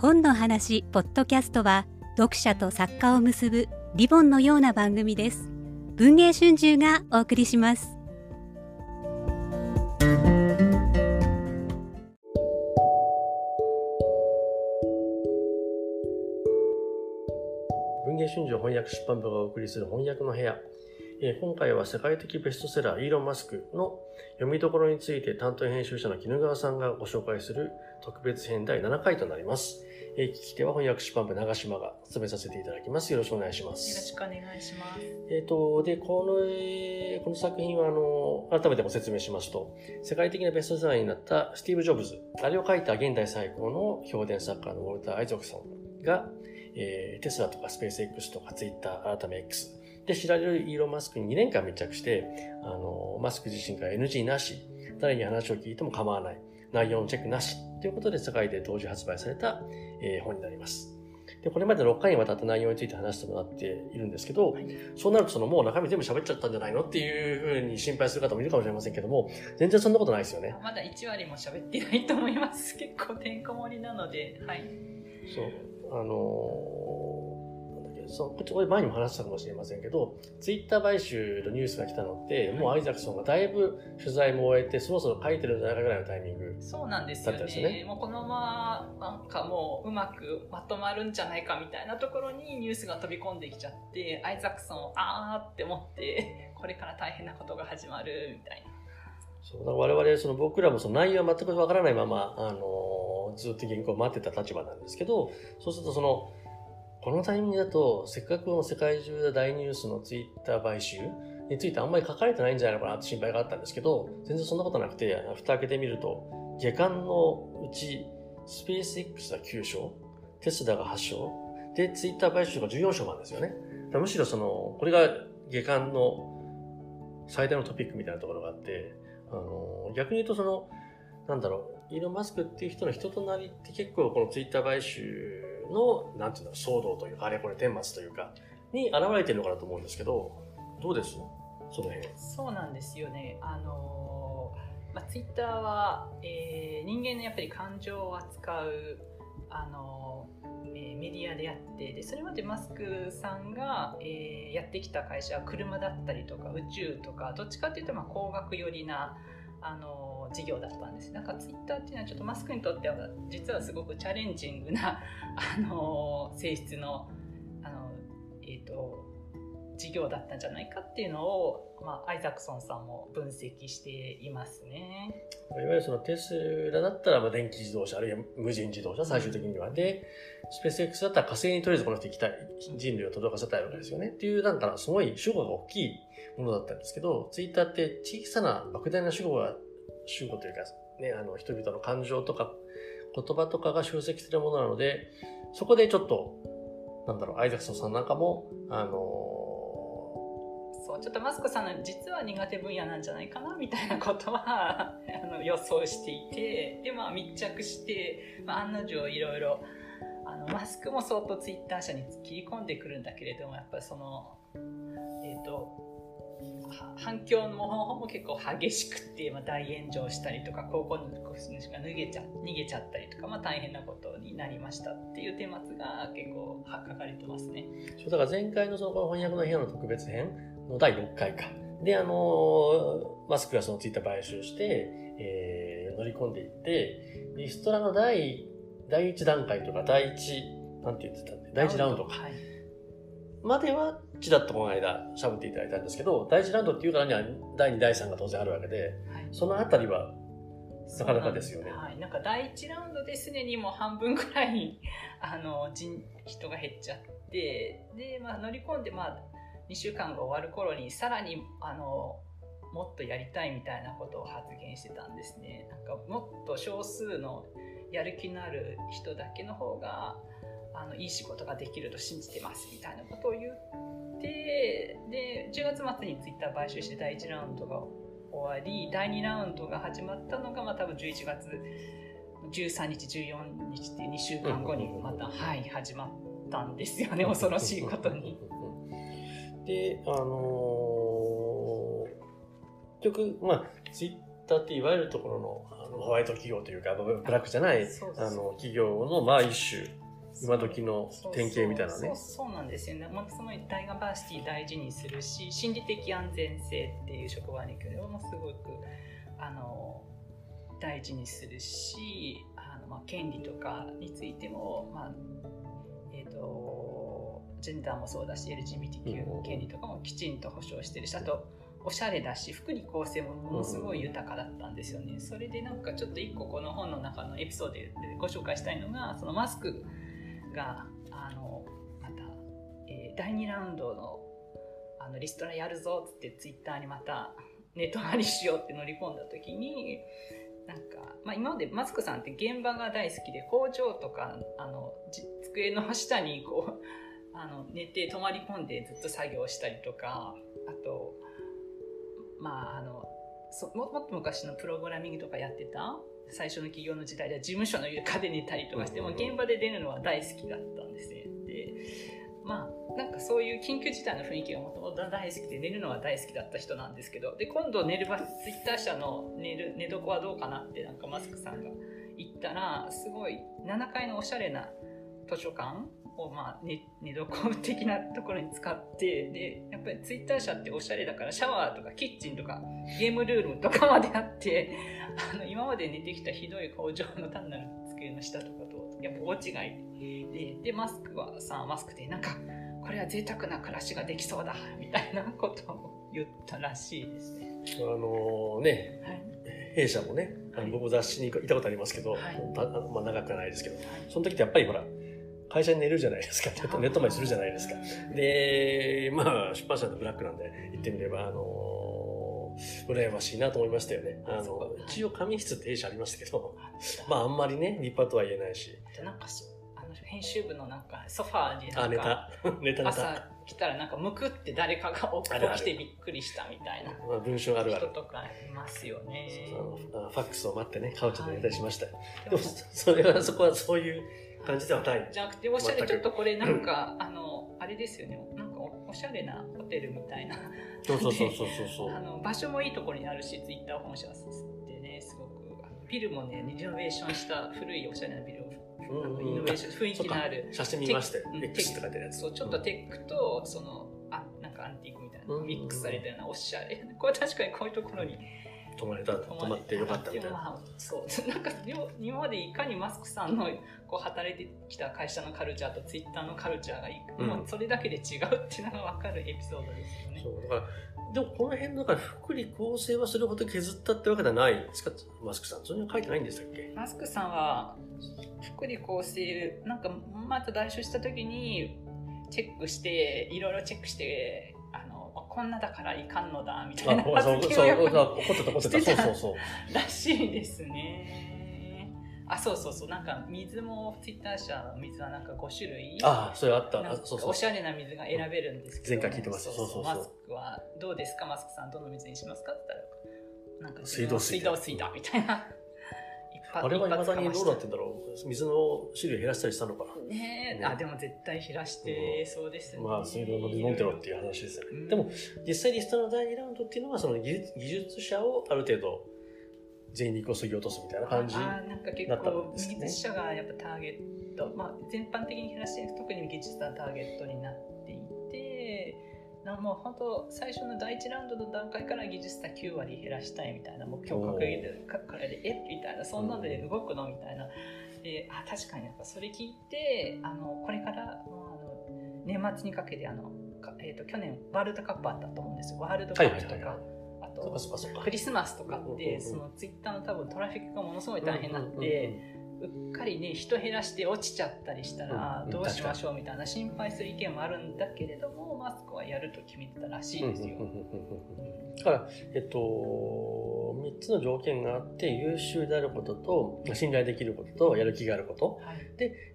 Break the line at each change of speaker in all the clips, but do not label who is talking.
本の話ポッドキャストは読者と作家を結ぶリボンのような番組です。文藝春秋がお送りします。
文藝春秋翻訳出版部がお送りする翻訳の部屋。えー今回は世界的ベストセラーイーロン・マスクの読みどころについて担当編集者の絹川さんがご紹介する特別編第7回となります。えー聞き手は翻訳出版部長島が務めさせていただきます。よろしくお願いしま
よろし
す。
くお願いします。
えっ、と、で、この、えーこの作品は、あの、改めてご説明しますと、世界的なベストセラーになったスティーブ・ジョブズ、あれを書いた現代最高の評伝作家のウォルター・アイゾクソンが、えーテスラとかスペース X とかツイッター、改め X で知られるイーロン・マスクに2年間密着して、あの、マスク自身から NG なし、誰に話を聞いても構わない、内容のチェックなしということで世界で同時発売された、えー本になります。で、これまで6回にわたった内容について話してもらっているんですけど、そうなるとそのもう中身全部喋っちゃったんじゃないのっていうふうに心配する方もいるかもしれませんけども、全然そんなことないですよね。
まだ1割も喋ってないと思います。結構てんこ盛りなので、はい。
そう。あのーそう、こっちこれ前にも話したかもしれませんけど、ツイッター買収のニュースが来たのって、もうアイザクソンがだいぶ取材も終えて、そろそろ書いてるんじゃないかぐらいのタイミング。
そうなんです。よねもうこのまま、なんかもううまくまとまるんじゃないかみたいなところにニュースが飛び込んできちゃって、アイザクソン、あーって思って、これから大変なことが始まるみたいな。
そう、だから我々、その僕らもその内容は全くわからないまま、あのーずっと原稿を待ってた立場なんですけど、そうするとその、このタイミングだと、せっかくの世界中で大ニュースのツイッター買収についてあんまり書かれてないんじゃないのかなって心配があったんですけど、全然そんなことなくて、蓋開けてみると、下巻のうち、スペース X が9章、テスラが8章、で、ツイッター買収が14章なんですよね。むしろその、これが下巻の最大のトピックみたいなところがあって、あの、逆に言うとその、なんだろう、イーロン・マスクっていう人の人となりって結構このツイッター買収の、なんていうの、騒動というか、あれこれ顛末というか、に現れてるのかなと思うんですけど、どうです？その辺。
そうなんですよね。あのーまあ、ツイッターは、えー人間のやっぱり感情を扱う、あのーえーメディアであってでそれまでマスクさんが、えーやってきた会社は車だったりとか宇宙とかどっちかっていうとまあ工学寄りなあの事業だったんです。なんかツイッターっていうのはちょっとマスクにとっては実はすごくチャレンジングなあの性質のあの、えー、と事業だったんじゃないかっていうのを、まあ、アイザクソンさんも分析していますね。
いわゆるそのテスラだったらまあ電気自動車、あるいは無人自動車、最終的には。で、スペース X だったら火星にとりあえずこの人行きたい、人類を届かせたいわけですよね。っていう、なんかすごい主語が大きいものだったんですけど、ツイッターって小さな莫大な主語が、主語というか、ね、あの、人々の感情とか言葉とかが集積するものなので、そこでちょっと、なんだろう、アイザクソンさんなんかも、あの
ちょっとマスクさんの実は苦手分野なんじゃないかなみたいなことは あの予想していてで、まあ、密着して、まあ、案の定いろいろあのマスクも相当ツイッター社に切り込んでくるんだけれどもやっぱりそのえっ、と反響の方も結構激しくて、まあ、大炎上したりとか高校の主が逃げちゃ逃げちゃったりとか、まあ、大変なことになりましたっていう顛末が結構書かれてますね。
そうだから前回のその翻訳の部屋の特別編の第6回か。で、あのマスクがそのツイッター買収して、えー乗り込んでいって、リストラの第、第1段階とか第1、なんて言ってたんで、第1ラウンドか。
はい。
までは、ちらっとこの間喋っていただいたんですけど、第1ラウンドっていうからには、第2、第3が当然あるわけで、
はい。
そのあたりは、なかなかですよね。
はい、なんか第1ラウンドですでにもう半分くらいあの人人が減っちゃってで、まあ、乗り込んで、まあ、2週間が終わる頃にさらにあのもっとやりたいみたいなことを発言してたんですね。なんかもっと少数のやる気のある人だけの方があのいい仕事ができると信じてますみたいなことを言ってで10月末にツイッター買収して第1ラウンドが終わり第2ラウンドが始まったのが、まあ、多分11月13日14日っていう2週間後にまた、はい、始まったんですよね恐ろしいことに。
で、あのー結局、まあ、ツイッったっていわゆるところのあのホワイト企業というかブブラックじゃないあの企業のまあ一種今時の典型みたいなね。
そうなんですよね。もそのダイバーシティ大事にするし、心理的安全性っていう職場に行くのもすごくあの大事にするし、あのまあ権利とかについてもまあえっ、とジェンダーもそうだし、LGBTQ の権利とかもきちんと保障してるし、あとおしゃれだし福利厚生もものすごい豊かだったんですよね。それでなんかちょっと一個この本の中のエピソードでご紹介したいのがそのマスクがあのまた、えー第2ラウンドのあのリストラやるぞってツイッターにまたネトラりしようって乗り込んだ時になんか、まあ、今までマスクさんって現場が大好きで工場とかあのじ机の下にこうあの寝て泊まり込んでずっと作業したりとかあとまああのそももっと昔のプログラミングとかやってた最初の企業の時代では事務所の床で寝たりとかしても現場で出るのは大好きだったんですね。でまあなんかそういう緊急事態の雰囲気がもともと大好きで寝るのは大好きだった人なんですけどで今度寝る場ツイッター社の寝る寝床はどうかなってなんかマスクさんが言ったらすごい7階のおしゃれな図書館をまあ寝寝床的なところに使ってでやっぱりツイッター社っておしゃれだからシャワーとかキッチンとかゲームルームとかまであって あの今まで寝てきたひどい工場の単なる机の下とかとやっぱ大違いででマスクはさマスクでなんかこれは贅沢な暮らしができそうだみたいなことを言ったらしいですね。
あのね
はい。
弊社もねあの僕も雑誌にいたことありますけど、
はい。
たまあ、長くはないですけどその時ってやっぱりほら会社に寝るじゃないですか。ネット前にするじゃないですか。でまあ出版社のブラックなんで言ってみればあの羨ましいなと思いましたよね。あの一応紙質って弊社ありましたけど。まああんまりね立派とは言えないし。
なんかそあの編集部のなんかソファーになん
あネ
か
タ。ネタネタ。
朝来たらなんかむくって誰かが起きてびっくりしたみたいな
まあ、文章あるある。
人とかいますよね。
ファックスを待ってねカウチで寝たりしました。よ、
でも
でも それはそこはそういう感じではない。
じゃなくておしゃれちょっとこれなんかあのあれですよね。なんかおおしゃれなホテルみたいな
そうそうそうそうそうそう。
あの場所もいいところにあるしツイッター本社ってねすごく。ビルもねリノベーションした古いおしゃれなビルを
うんうん
イノベーション雰囲気のある。
写真見ましたよ。
テック
X って書いてるやつ。
そうちょっとテックとそのあなんかアンティークみたいな
うん
ミックスされたようなおしゃれ。これ確かにこういうところに
泊まれた泊まってよかったみたいな
まあ、そう。なんかよ今までいかにマスクさんのこう働いてきた会社のカルチャーとツイッターのカルチャーがい、
うん
もうそれだけで違うっていうのが分かるエピソードですよね。
そう。だからでもこの辺だから福利厚生はそれほど削ったってわけではない。んですかマスクさんそれには書いてないんでしたっけ？
マスクさんは福利厚生なんかまた買収した時にチェックしていろいろチェックしてこんなだからいかんのだみたいな。
あそうそうそう
発言をやっぱ
怒ってた怒ってた。
してた。
そうそうそう。
らしいですね。あ、そうそうそう、なんか水もツイッター社の水はなんか5種類。
ああそれあった。そうそう。
おしゃれな水が選べるんですけど、
前回聞いてましたそうそうそう。
マスクはどうですか？マスクさんどの水にしますか？って言ったらなんか
水道水
水道水だみたいな。
あれはいまだにどうなって
一
んだろう。水の種類減らしたりしたのかな？
発ねえ
ね
あ、でも絶対減らしてそうですね。
まあ水道の水飲んでろっていう話ですよね、
うん。
でも実際リストの第2ラウンドっていうのはその技術技術者をある程度全員にこう削ぎ落とすみたいな感じ
あーな
ったん
構
ですね。
技術者がやっぱターゲット、まあ、全般的に減らして特に技術者がターゲットになってもう本当最初の第一ラウンドの段階から技術者9割減らしたいみたいな目標を掲げてるかからでえ？みたいなそんなので動くの？みたいな。であ確かになんかそれ聞いてあのこれからもうあの年末にかけてあの、かえー、と去年ワールドカップあったと思うんですよ。ワールドカップと
はいはいはい
とクリスマスとかってそのツイッターの多分トラフィックがものすごい大変になってうっかりね人減らして落ちちゃったりしたら
うん
どうしましょう？みたいな心配する意見もあるんだけれどもマスクはやると決めてたらしいですよ。
だから、えっと、3つの条件があって優秀であることと信頼できることとやる気があること
はい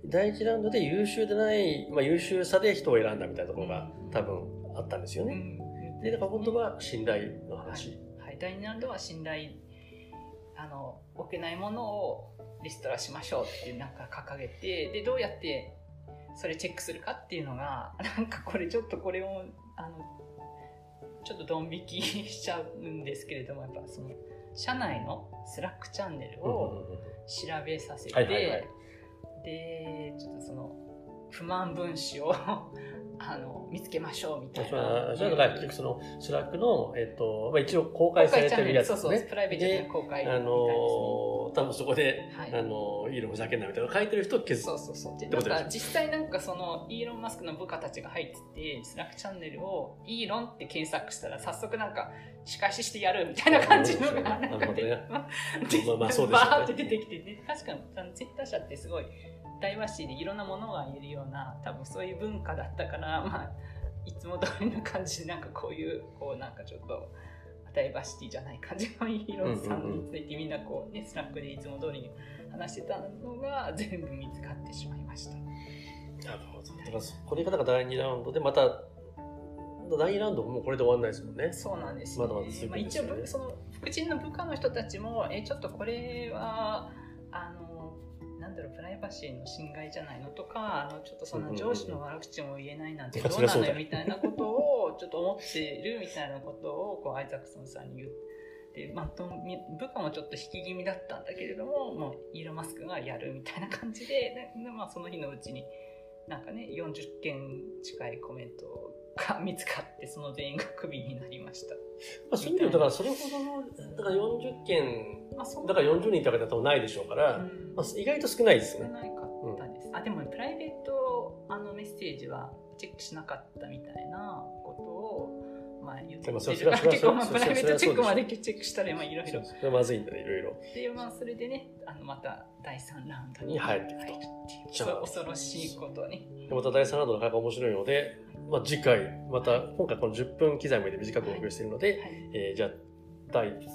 第1ラウンドで優秀でない、まあ、優秀さで人を選んだみたいなところが
うん
多分あったんですよね。
うん
でだから本当は信頼の話。
はい、第2ラウンドは信頼あの置けないものをリストラしましょうっていうなんか掲げてでどうやってそれチェックするかっていうのがなんかこれちょっとこれもあのちょっとドン引きしちゃうんですけれどもやっぱその社内のスラックチャンネルを調べさせて。でちょっとその不満分子を あの見つけましょうみたいな。
はそれが結局そのスラックの、えっとまあ、一応公開されてるやつ
そうそう
ですね。
プライベートで公開みたい
あ。のー多分そこで、
はい
あのーいいのふざけんなみたいなの書いてる人を消す。
そうそうそう。か実際なんかそのイーロン・マスクの部下たちが入ってて、スラックチャンネルをイーロンって検索したら早速なんか仕返ししてやるみたいな感じのが
なるほど
なんかで、
ね
ま
まあまあそうでしょうね
バーって出てきてね、確かにあのツイッター社ってすごいダイバーシティでいろんなものが言えるような、多分そういう文化だったから、まあ、いつも通りの感じでなんかこういう、こうなんかちょっと、ダイバーシティじゃない感じのイーロンさんについてみんなこうね、スラックでいつも通りに話してたのが 全部見つかってしまいました。
なるほど。だからこれがだから第2ラウンドで、また、第2ラウンドもこれで終わんないですもんね。
そうなんですよ、ね。
まだまだ続く
まあ、一応その副人の部下の人たちもえちょっとこれはあのなんだろうプライバシーの侵害じゃないのとかあのちょっとそんな上司の悪口も言えないなんてどうなのよみたいなことをちょっと思ってるみたいなことをこうアイザックソンさんに言って。まあ、部下もちょっと引き気味だったんだけれどももうイーロン・マスクがやるみたいな感じでで、まあ、その日のうちになんかね40件近いコメントが見つかってその全員がクビになりました。
まあ、そういう意味ではだからそれほどの、だから40件、
まあ、
だから40人ってわけだとないでしょうから、
うん
まあ、意外と少ないですね。
少ないかったです。あでもプライベートあのメッセージはチェックしなかったみたいなことをまあ言ってる。から結構まあプライベートチェックまでチェックしたらまあいろいろ。
それはまずいんだね、いろいろ。
でまあそれでねあのまた第3ラウンド
に入っていくと
恐ろしいことに。
でまた第3ラウンドなかなか面白いので、まあ、次回、また、今回この10分刻みで短くお送りしているので、
はい。
えーじゃあ、第、
はい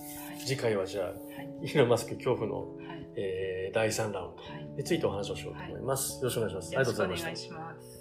次回はじゃあ、
はい。
イーロン・マスク恐怖の、
はい。
えー第3ラウンド
はい。
についてお話をしようと思います。よろしくお願いします。ありがとうございました